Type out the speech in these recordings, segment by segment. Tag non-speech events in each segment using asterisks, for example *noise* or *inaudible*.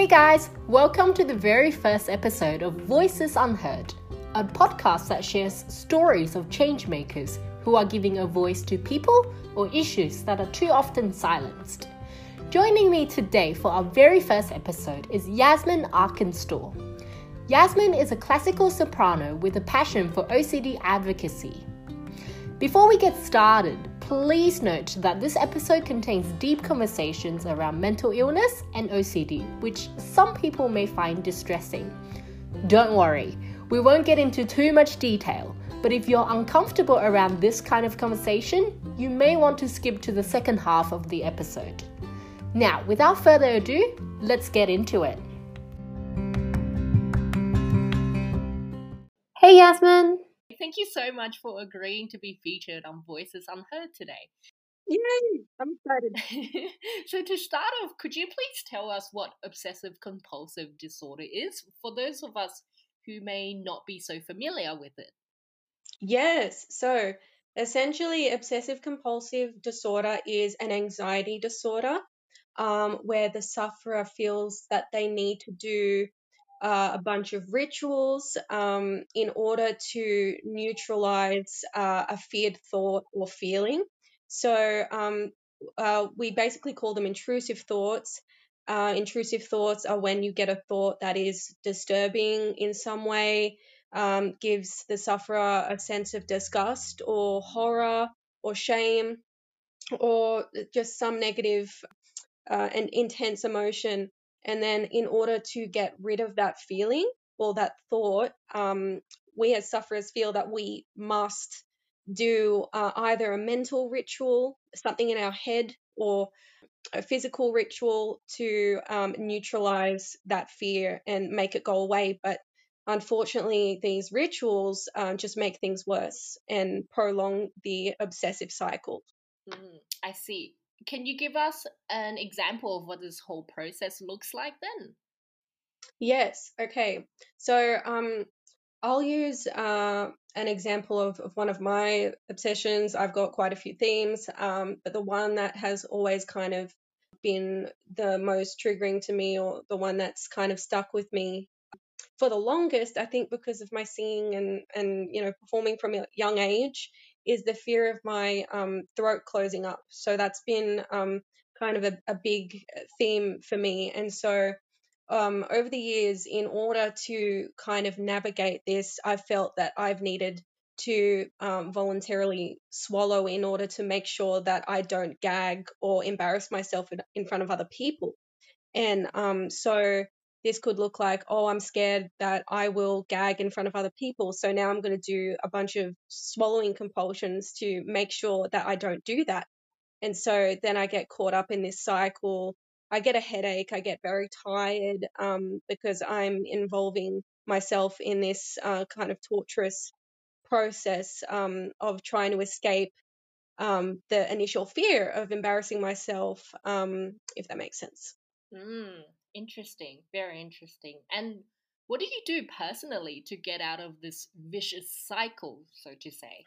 Hey guys, welcome to the very first episode of Voices Unheard, a podcast that shares stories of changemakers who are giving a voice to people or issues that are too often silenced. Joining me today for our very first episode is Yasmin Arkenstore. Yasmin is a classical soprano with a passion for OCD advocacy. Before we get started, please note that this episode contains deep conversations around mental illness and OCD, which some people may find distressing. Don't worry, we won't get into too much detail, but if you're uncomfortable around this kind of conversation, you may want to skip to the second half of the episode. Now, without further ado, let's get into it. Hey, Yasmin. Thank you so much for agreeing to be featured on Voices Unheard today. Yay! I'm excited. *laughs* so, to start off, could you please tell us what obsessive compulsive disorder is for those of us who may not be so familiar with it? Yes. So, essentially, obsessive compulsive disorder is an anxiety disorder um, where the sufferer feels that they need to do uh, a bunch of rituals um, in order to neutralize uh, a feared thought or feeling. So um, uh, we basically call them intrusive thoughts. Uh, intrusive thoughts are when you get a thought that is disturbing in some way, um, gives the sufferer a sense of disgust or horror or shame or just some negative uh, and intense emotion. And then, in order to get rid of that feeling or that thought, um, we as sufferers feel that we must do uh, either a mental ritual, something in our head, or a physical ritual to um, neutralize that fear and make it go away. But unfortunately, these rituals um, just make things worse and prolong the obsessive cycle. Mm, I see can you give us an example of what this whole process looks like then? Yes. Okay. So um, I'll use uh, an example of, of one of my obsessions. I've got quite a few themes, um, but the one that has always kind of been the most triggering to me, or the one that's kind of stuck with me for the longest, I think because of my singing and and you know performing from a young age, is the fear of my um, throat closing up. So that's been um, kind of a, a, big theme for me. And so um, over the years, in order to kind of navigate this, I felt that I've needed to um, voluntarily swallow in order to make sure that I don't gag or embarrass myself in, in front of other people. And um, so this could look like, oh, I'm scared that I will gag in front of other people. So now I'm going to do a bunch of swallowing compulsions to make sure that I don't do that. And so then I get caught up in this cycle. I get a headache. I get very tired um, because I'm involving myself in this uh, kind of torturous process um, of trying to escape um, the initial fear of embarrassing myself, um, if that makes sense. Mm, Interesting, very interesting. And what do you do personally to get out of this vicious cycle, so to say?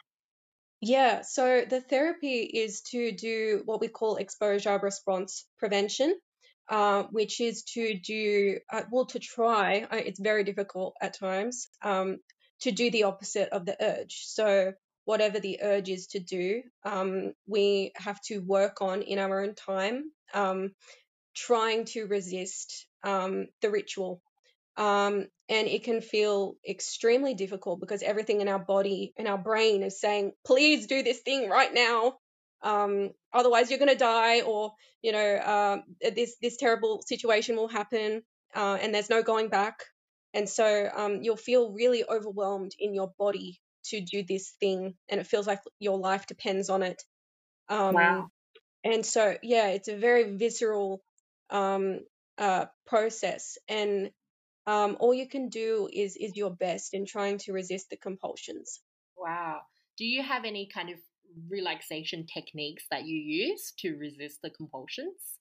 Yeah, so the therapy is to do what we call exposure response prevention, uh, which is to do, uh, well, to try, uh, it's very difficult at times, um, to do the opposite of the urge. So, whatever the urge is to do, um, we have to work on in our own time. Um, trying to resist um, the ritual. Um, and it can feel extremely difficult because everything in our body and our brain is saying, please do this thing right now. Um, otherwise, you're going to die, or you know, uh, this this terrible situation will happen, uh, and there's no going back. And so um, you'll feel really overwhelmed in your body to do this thing, and it feels like your life depends on it. Um, wow. And so, yeah, it's a very visceral um, uh, process, and um, all you can do is is your best in trying to resist the compulsions. Wow. Do you have any kind of relaxation techniques that you use to resist the compulsions?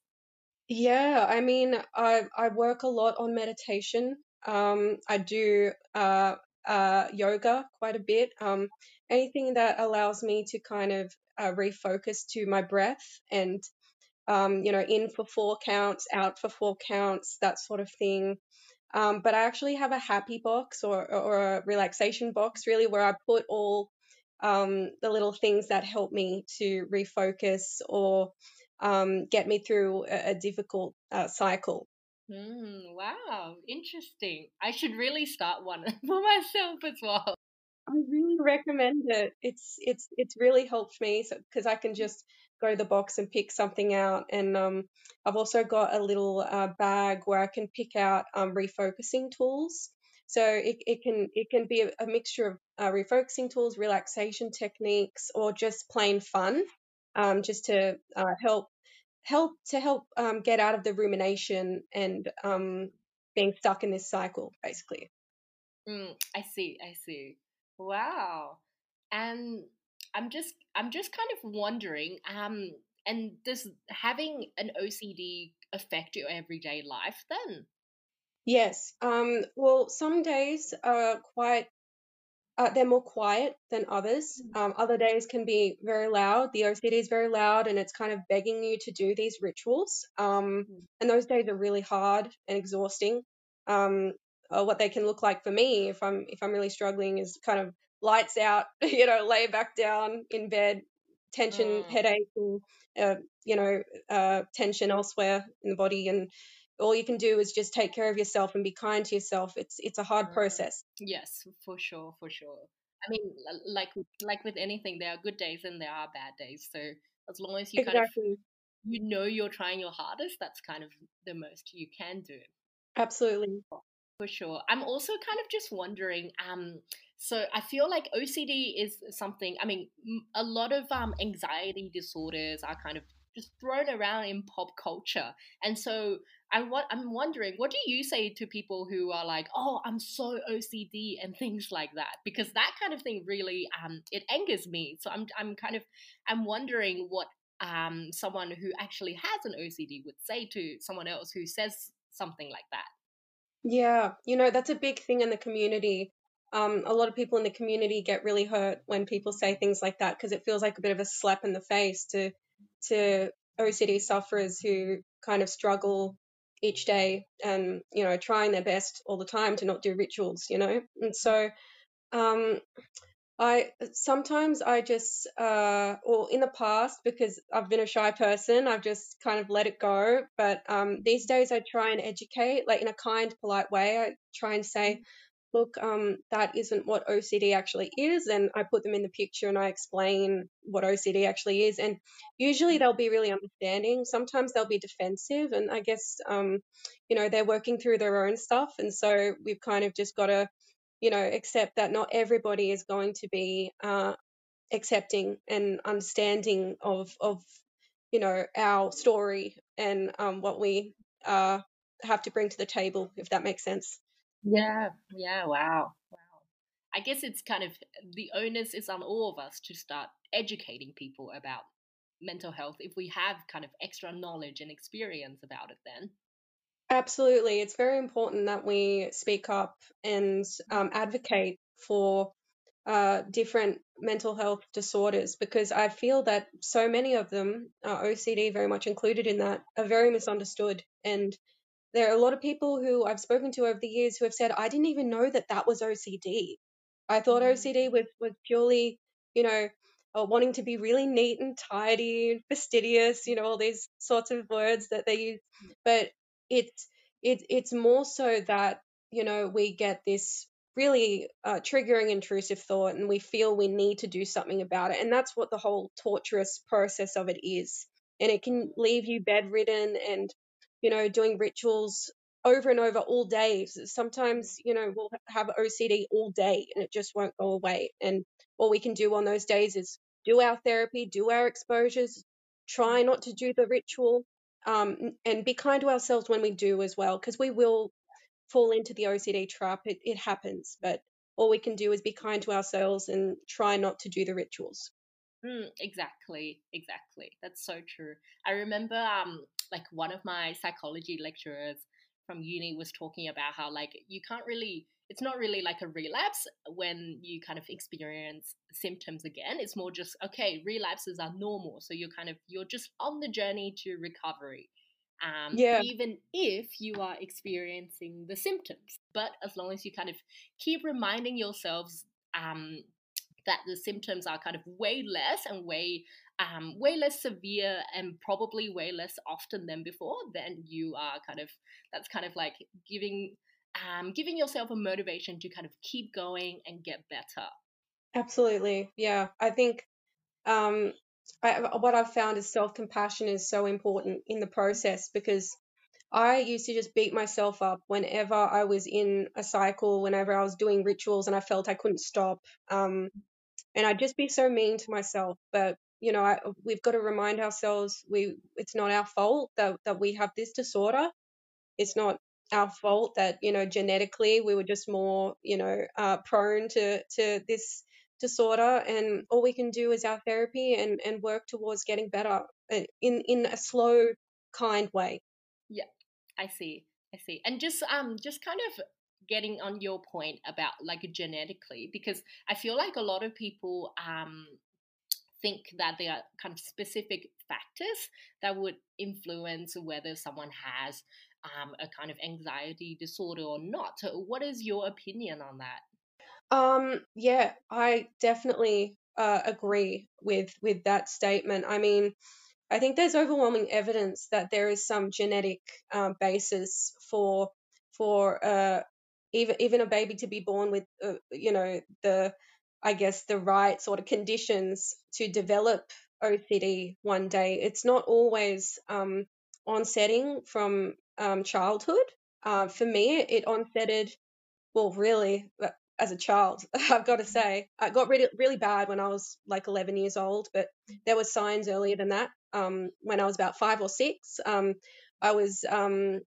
Yeah, I mean, I I work a lot on meditation. Um, I do uh, uh, yoga quite a bit. Um, anything that allows me to kind of uh, refocus to my breath and um, you know, in for four counts, out for four counts, that sort of thing. Um, but I actually have a happy box or, or a relaxation box, really, where I put all um, the little things that help me to refocus or um, get me through a, a difficult uh, cycle. Mm, wow, interesting. I should really start one *laughs* for myself as well. I really recommend it. It's it's it's really helped me because so, I can just go to the box and pick something out, and um, I've also got a little uh, bag where I can pick out um, refocusing tools. So it, it can it can be a, a mixture of uh, refocusing tools, relaxation techniques, or just plain fun, um, just to uh, help help to help um, get out of the rumination and um, being stuck in this cycle, basically. Mm, I see. I see. Wow. And I'm just I'm just kind of wondering, um, and does having an OCD affect your everyday life then? Yes. Um, well, some days are quite uh, they're more quiet than others. Mm. Um, other days can be very loud. The OCD is very loud, and it's kind of begging you to do these rituals. Um, mm. and those days are really hard and exhausting. Um, uh, what they can look like for me, if I'm if I'm really struggling, is kind of lights out. *laughs* You know, lay back down in bed, tension, mm. headache, and uh, you know, uh, tension elsewhere in the body, and all you can do is just take care of yourself and be kind to yourself. It's it's a hard mm. process. Yes, for sure, for sure. I mean, like like with anything, there are good days and there are bad days. So as long as you exactly. kind of you know you're trying your hardest, that's kind of the most you can do. Absolutely. For sure. I'm also kind of just wondering. Um, so I feel like OCD is something. I mean, a lot of um anxiety disorders are kind of just thrown around in pop culture, and so I what I'm wondering, what do you say to people who are like, "Oh, I'm so OCD" and things like that? Because that kind of thing really um it angers me. So I'm I'm kind of I'm wondering what um someone who actually has an OCD would say to someone else who says something like that. Yeah, you know, that's a big thing in the community. Um, a lot of people in the community get really hurt when people say things like that because it feels like a bit of a slap in the face to to OCD sufferers who kind of struggle each day and you know trying their best all the time to not do rituals you know and so um i sometimes i just uh or in the past because i've been a shy person i've just kind of let it go but um these days i try and educate like in a kind polite way i try and say look, um, that isn't what OCD actually is. And I put them in the picture and I explain what OCD actually is. And usually they'll be really understanding. Sometimes they'll be defensive. And I guess, um, you know, they're working through their own stuff. And so we've kind of just got to, you know, accept that not everybody is going to be uh, accepting and understanding of, of, you know, our story and um, what we uh, have to bring to the table, if that makes sense. Yeah, yeah, wow, wow. I guess it's kind of the onus is on all of us to start educating people about mental health if we have kind of extra knowledge and experience about it then. Absolutely. It's very important that we speak up and um, advocate for uh, different mental health disorders because I feel that so many of them, uh, OCD very much included in that, are very misunderstood. And there are a lot of people who I've spoken to over the years who have said, I didn't even know that that was OCD. I thought mm. OCD was, was purely, you know, uh, wanting to be really neat and tidy and fastidious, you know, all these sorts of words that they use. But it's it, it's more so that, you know, we get this really uh, triggering intrusive thought and we feel we need to do something about it. And that's what the whole torturous process of it is. And it can leave you bedridden and you know, doing rituals over and over all day. Sometimes, you know, we'll have OCD all day and it just won't go away. And all we can do on those days is do our therapy, do our exposures, try not to do the ritual, um, and be kind to ourselves when we do as well, because we will fall into the OCD trap. It, it happens, but all we can do is be kind to ourselves and try not to do the rituals. Mm, exactly, exactly. That's so true. I remember um like one of my psychology lecturers from uni was talking about how like you can't really it's not really like a relapse when you kind of experience symptoms again it's more just okay relapses are normal so you're kind of you're just on the journey to recovery um, yeah. even if you are experiencing the symptoms but as long as you kind of keep reminding yourselves um, that the symptoms are kind of way less and way um, way less severe and probably way less often than before, then you are kind of that's kind of like giving um, giving yourself a motivation to kind of keep going and get better. Absolutely, yeah. I think um, I, what I've found is self compassion is so important in the process because I used to just beat myself up whenever I was in a cycle, whenever I was doing rituals and I felt I couldn't stop. Um, and I'd just be so mean to myself. But you know, I, we've got to remind ourselves we it's not our fault that that we have this disorder. It's not our fault that you know genetically we were just more you know uh, prone to to this disorder and all we can do is our therapy and and work towards getting better uh, in in a slow kind way. Yeah i see i see and just um just kind of getting on your point about like genetically because i feel like a lot of people um think that there are kind of specific factors that would influence whether someone has um, a kind of anxiety disorder or not. What is your opinion on that? Um, yeah, I definitely uh, agree with with that statement. I mean, I think there's overwhelming evidence that there is some genetic uh, basis for for uh, even even a baby to be born with uh, you know the I guess the right sort of conditions to develop OCD one day. It's not always um, onsetting from um, childhood. Uh, for me, it onsetted, well, really, uh, as a child, *laughs* I've got to say. It got really, really bad when I was like 11 years old, but there were signs earlier than that. Um, when I was about five or six, um, I was, um,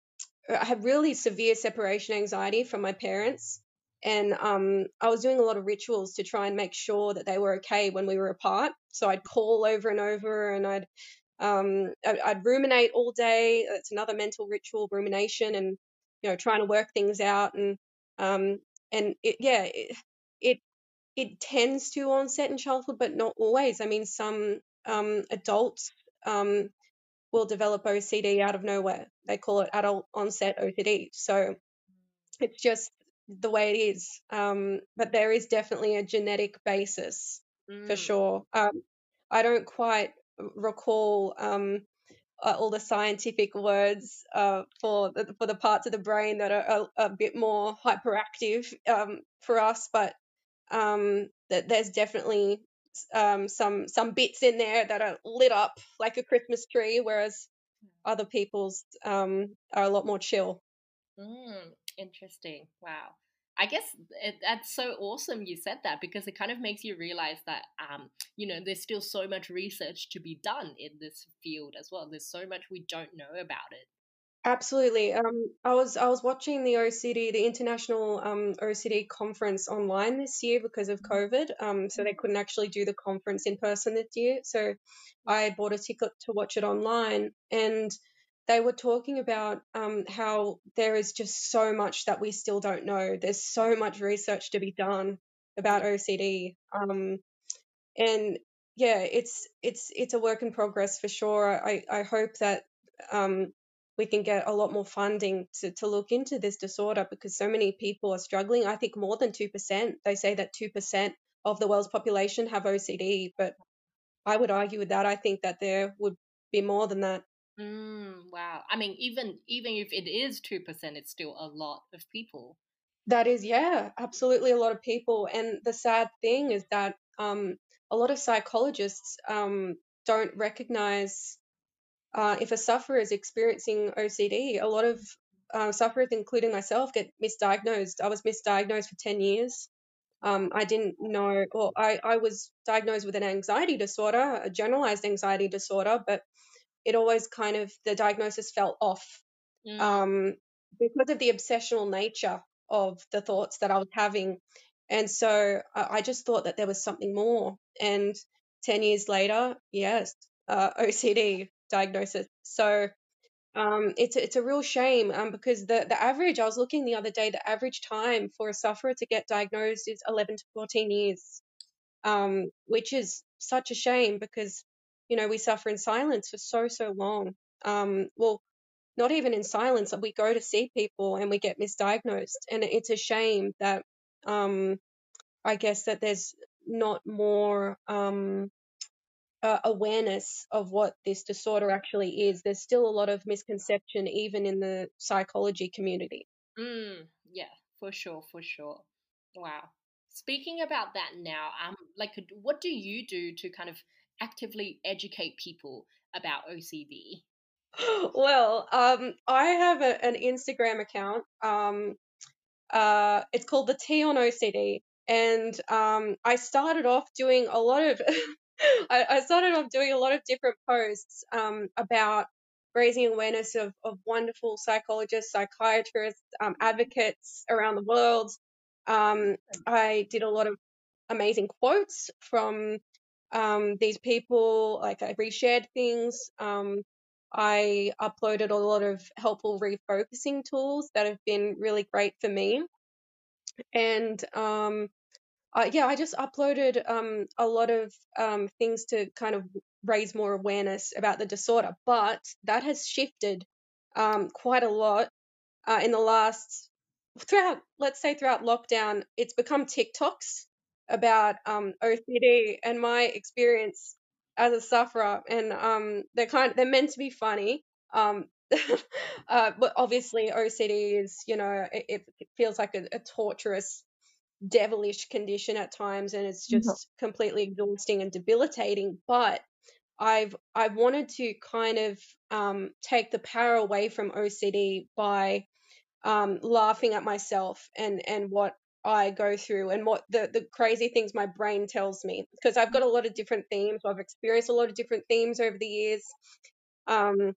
I had really severe separation anxiety from my parents. And um, I was doing a lot of rituals to try and make sure that they were okay when we were apart. So I'd call over and over and I'd um, I'd ruminate all day. It's another mental ritual, rumination, and you know, trying to work things out. And um, and it, yeah, it, it it tends to onset in childhood, but not always. I mean, some um, adults um, will develop OCD out of nowhere. They call it adult onset OCD. So it's just the way it is. Um, but there is definitely a genetic basis mm. for sure. Um, I don't quite recall um, uh, all the scientific words uh, for the, for the parts of the brain that are a, a bit more hyperactive um, for us, but um, that there's definitely um, some some bits in there that are lit up like a Christmas tree, whereas other people's um, are a lot more chill. Mm, interesting. Wow. I guess it, that's so awesome you said that because it kind of makes you realize that um, you know there's still so much research to be done in this field as well. There's so much we don't know about it. Absolutely. Um, I was I was watching the OCD, the International um, OCD conference online this year because of mm-hmm. COVID. Um, so they couldn't actually do the conference in person this year. So I bought a ticket to watch it online, and they were talking about um, how there is just so much that we still don't know. There's so much research to be done about OCD, um, and yeah, it's it's it's a work in progress for sure. I I hope that um, we can get a lot more funding to to look into this disorder because so many people are struggling. I think more than two percent. They say that two percent of the world's population have OCD, but I would argue with that. I think that there would be more than that. Mm, wow. I mean, even even if it is two percent, it's still a lot of people. That is, yeah, absolutely a lot of people. And the sad thing is that um, a lot of psychologists um, don't recognize uh, if a sufferer is experiencing OCD. A lot of uh, sufferers, including myself, get misdiagnosed. I was misdiagnosed for 10 years. Um, I didn't know, or I, I was diagnosed with an anxiety disorder, a generalized anxiety disorder, but it always kind of the diagnosis fell off mm. um, because of the obsessional nature of the thoughts that I was having. And so I, I just thought that there was something more. And 10 years later, yes, uh, *laughs* OCD diagnosis. So um, it's it's a real shame um, because the the average I was looking the other day the average time for a sufferer to get diagnosed is 11 to 14 years, um, which is such a shame because you know we suffer in silence for so so long. Um, well, not even in silence. We go to see people and we get misdiagnosed, and it's a shame that um, I guess that there's not more um, uh, awareness of what this disorder actually is. There's still a lot of misconception, even in the psychology community. Mm, yeah, for sure, for sure. Wow. Speaking about that now, um, like, what do you do to kind of actively educate people about OCD? *gasps* Well, um, I have a, an Instagram account. Um, uh, it's called the T on OCD, and um, I started off doing a lot of *laughs* I, I, started off doing a lot of different posts um, about raising awareness of, of wonderful psychologists, psychiatrists, um, advocates around the world. Um, I did a lot of amazing quotes from um, these people. Like I reshared things. Um, I uploaded a lot of helpful refocusing tools that have been really great for me. And um, uh, yeah, I just uploaded um, a lot of um, things to kind of raise more awareness about the disorder, but that has shifted um, quite a lot uh, in the last throughout, let's say throughout lockdown. It's become TikToks about um, OCD and my experience as a sufferer, and um, they're kind they're meant to be funny. Um, *laughs* uh, but obviously OCD is, you know, it, it feels like a, a torturous devilish condition at times and it's just mm-hmm. completely exhausting and debilitating but i've i've wanted to kind of um, take the power away from ocd by um, laughing at myself and and what i go through and what the the crazy things my brain tells me because i've got a lot of different themes i've experienced a lot of different themes over the years um,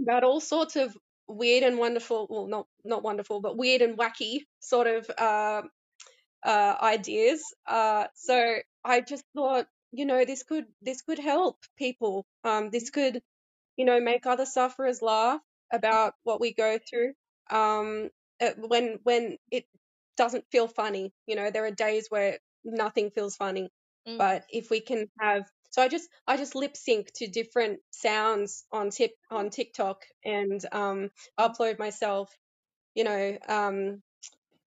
about all sorts of weird and wonderful well not not wonderful but weird and wacky sort of uh, uh, ideas. Uh, so I just thought, you know, this could this could help people. Um, this could, you know, make other sufferers laugh about what we go through. Um, when when it doesn't feel funny, you know, there are days where nothing feels funny. Mm. But if we can have so I just I just lip sync to different sounds on tip on TikTok and um, upload myself, you know, um,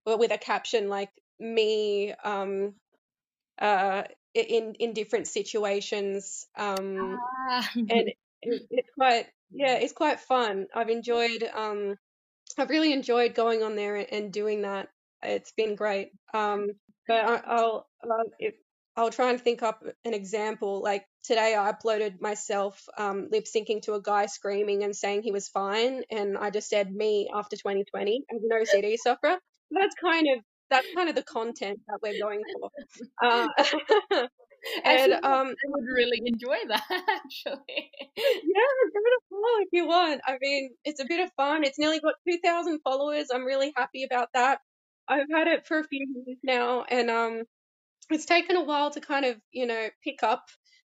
with a caption like me um, uh, in in different situations, um, ah. and it, it's quite yeah, it's quite fun. I've enjoyed um, I've really enjoyed going on there and doing that. It's been great. Um, but I, I'll, if, I'll try and think up an example. Like today, I uploaded myself um, lip syncing to a guy screaming and saying he was fine, and I just said me after 2020 as an OCD sufferer. That's kind of that's kind of the content that we're going for. Uh, *laughs* and um, I would really enjoy *laughs* that actually. Yeah, give it a follow if you want. I mean, it's a bit of fun. It's nearly got two thousand followers. I'm really happy about that. I've had it for a few years now, and um, it's taken a while to kind of you know pick up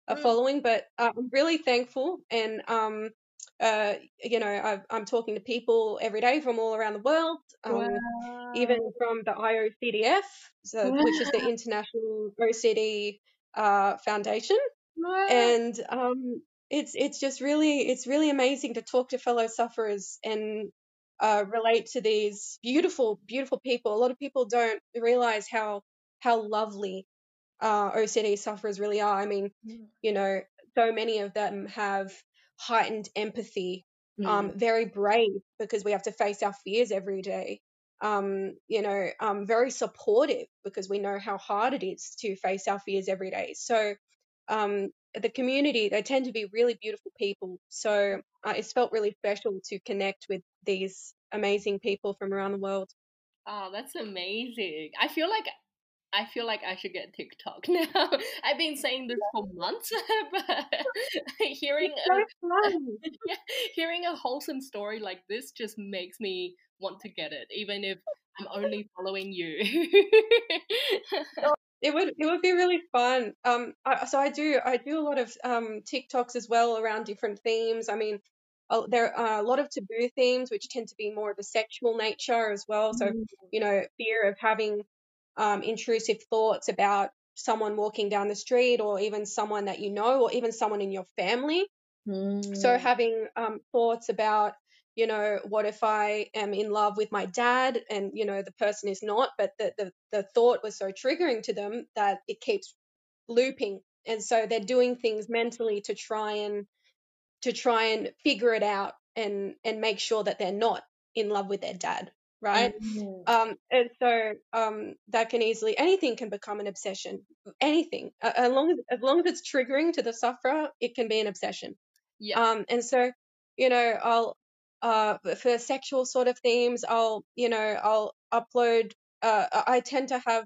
a mm. following, but uh, I'm really thankful and um uh, you know, i am talking to people every day from all around the world, um, wow. even from the IOCDF, so, wow. which is the International OCD uh, Foundation, wow. and um, it's it's just really it's really amazing to talk to fellow sufferers and uh, relate to these beautiful beautiful people. A lot of people don't realize how how lovely uh, OCD sufferers really are. I mean, mm. you know, so many of them have heightened empathy, mm. um, very brave because we have to face our fears every day. Um, you know, um, very supportive because we know how hard it is to face our fears every day. So, um, the community, they tend to be really beautiful people. So, uh, it's felt really special to connect with these amazing people from around the world. Oh, that's amazing. I feel like I feel like I should get TikTok *laughs* now. I've been saying this for months, *laughs* but *laughs* hearing so a, yeah, hearing a wholesome story like this just makes me want to get it, even if I'm only following you. It would it would be really fun. Um, I, so I do I do a lot of um TikToks as well around different themes. I mean, uh, there are a lot of taboo themes which tend to be more of a sexual nature as well. So, Mm. you know, fear of having um, intrusive thoughts about someone walking down the street or even someone that you know or even someone in your family. So Mm. having um, thoughts about, you know, what if I am in love with my dad and, you know, the person is not, but the, the, the thought was so triggering to them that it keeps looping. And so they're doing things mentally to try and to try and figure it out and and make sure that they're not in love with their dad, right? Mm. Um, and so um, that can easily anything can become an obsession. Anything, uh, as long as as long as it's triggering to the sufferer, it can be an obsession. Yeah. Um, and so you know, I'll uh, for sexual sort of themes, I'll you know I'll upload. Uh, I tend to have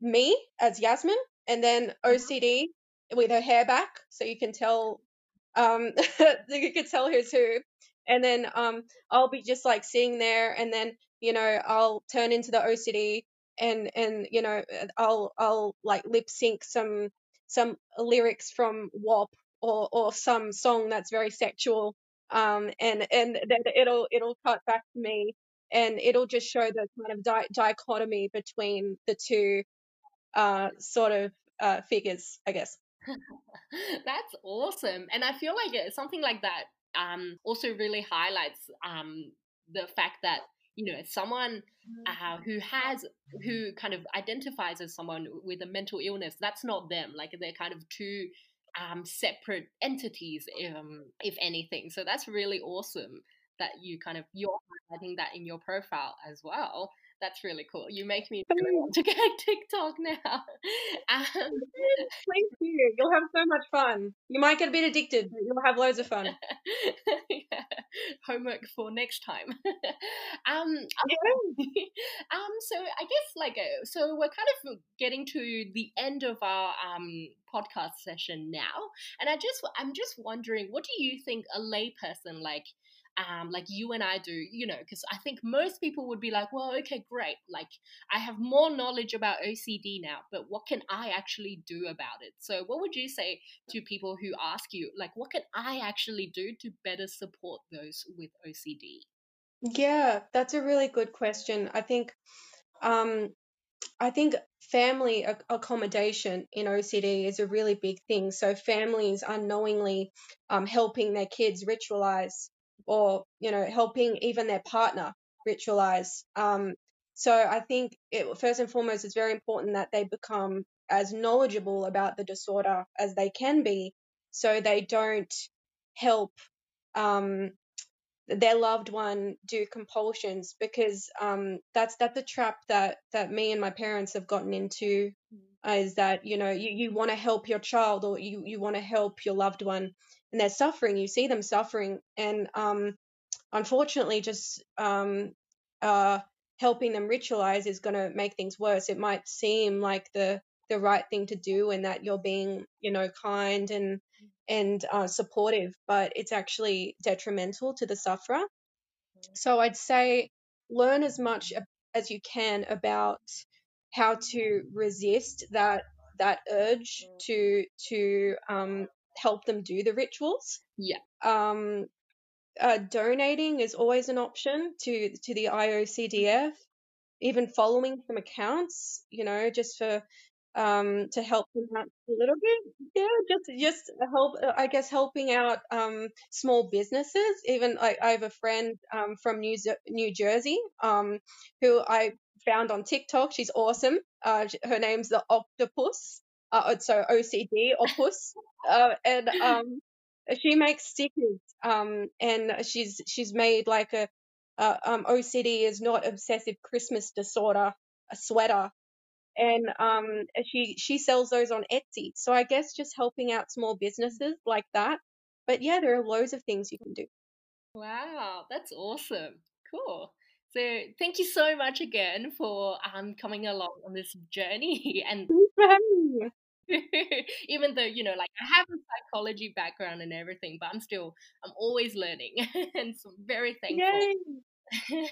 me as Yasmin, and then OCD with her hair back, so you can tell um *laughs* you can tell who's who and then um i'll be just like sitting there and then you know i'll turn into the ocd and and you know i'll i'll like lip sync some some lyrics from WAP or or some song that's very sexual um and and then it'll it'll cut back to me and it'll just show the kind of di- dichotomy between the two uh sort of uh figures i guess *laughs* That's awesome. And I feel like something like that um, also really highlights um, the fact that, you know, someone uh, who has, who kind of identifies as someone with a mental illness, that's not them. Like they're kind of two um, separate entities, um, if anything. So that's really awesome that you kind of, you're highlighting that in your profile as well. That's really cool. You make me really want to get *laughs* TikTok now. Um, Please do. You'll have so much fun. You might get a bit addicted, but you'll have loads of fun. *laughs* yeah. Homework for next time. *laughs* um, um, so I guess like uh, so we're kind of getting to the end of our um podcast session now, and I just I'm just wondering, what do you think a layperson like um, like you and I do, you know, because I think most people would be like, well, okay, great. Like, I have more knowledge about OCD now, but what can I actually do about it? So, what would you say to people who ask you, like, what can I actually do to better support those with OCD? Yeah, that's a really good question. I think um I think family accommodation in OCD is a really big thing. So families unknowingly um, helping their kids ritualize or, you know, helping even their partner ritualize. Um, so I think it, first and foremost, it's very important that they become as knowledgeable about the disorder as they can be so they don't help um, their loved one do compulsions because um, that's that's the trap that that me and my parents have gotten into is that you know you, you want to help your child or you you want to help your loved one and they're suffering you see them suffering and um, unfortunately just um, uh, helping them ritualize is going to make things worse. It might seem like the the right thing to do and that you're being you know kind and and uh, supportive but it's actually detrimental to the sufferer. So i'd say learn as much as you can about how to resist that that urge to to um, help them do the rituals Yeah. um, uh, donating is always an option to to the IOCDF. Even following some accounts, you know, just for um, to help them out a little bit. Yeah, just just help. I guess helping out um, small businesses. Even like I have a friend um, from New New Jersey um, who I found on TikTok. She's awesome. Uh, her name's the Octopus. Uh, so OCD Opus, uh, and um, she makes stickers. Um, and she's she's made like a uh, um, OCD is not obsessive Christmas disorder, a sweater, and um, she she sells those on Etsy. So I guess just helping out small businesses like that. But yeah, there are loads of things you can do. Wow, that's awesome. Cool. So thank you so much again for um coming along on this journey *laughs* and Thanks for having me. even though you know like i have a psychology background and everything but i'm still i'm always learning *laughs* and so very thankful Yay!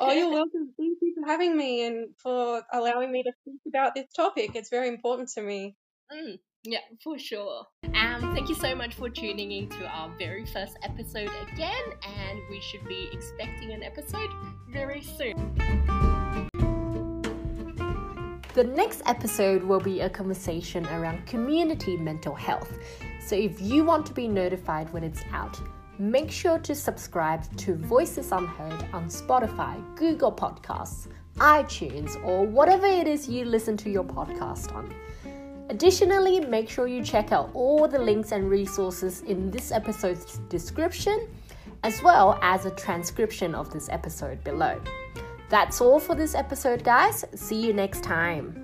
Oh, you're *laughs* welcome. Thank you for having me and for allowing me to speak about this topic. It's very important to me. Mm, Yeah, for sure. Um, thank you so much for tuning in to our very first episode again, and we should be expecting an episode very soon. The next episode will be a conversation around community mental health. So if you want to be notified when it's out, make sure to subscribe to Voices Unheard on Spotify, Google Podcasts, iTunes, or whatever it is you listen to your podcast on. Additionally, make sure you check out all the links and resources in this episode's description, as well as a transcription of this episode below. That's all for this episode, guys. See you next time.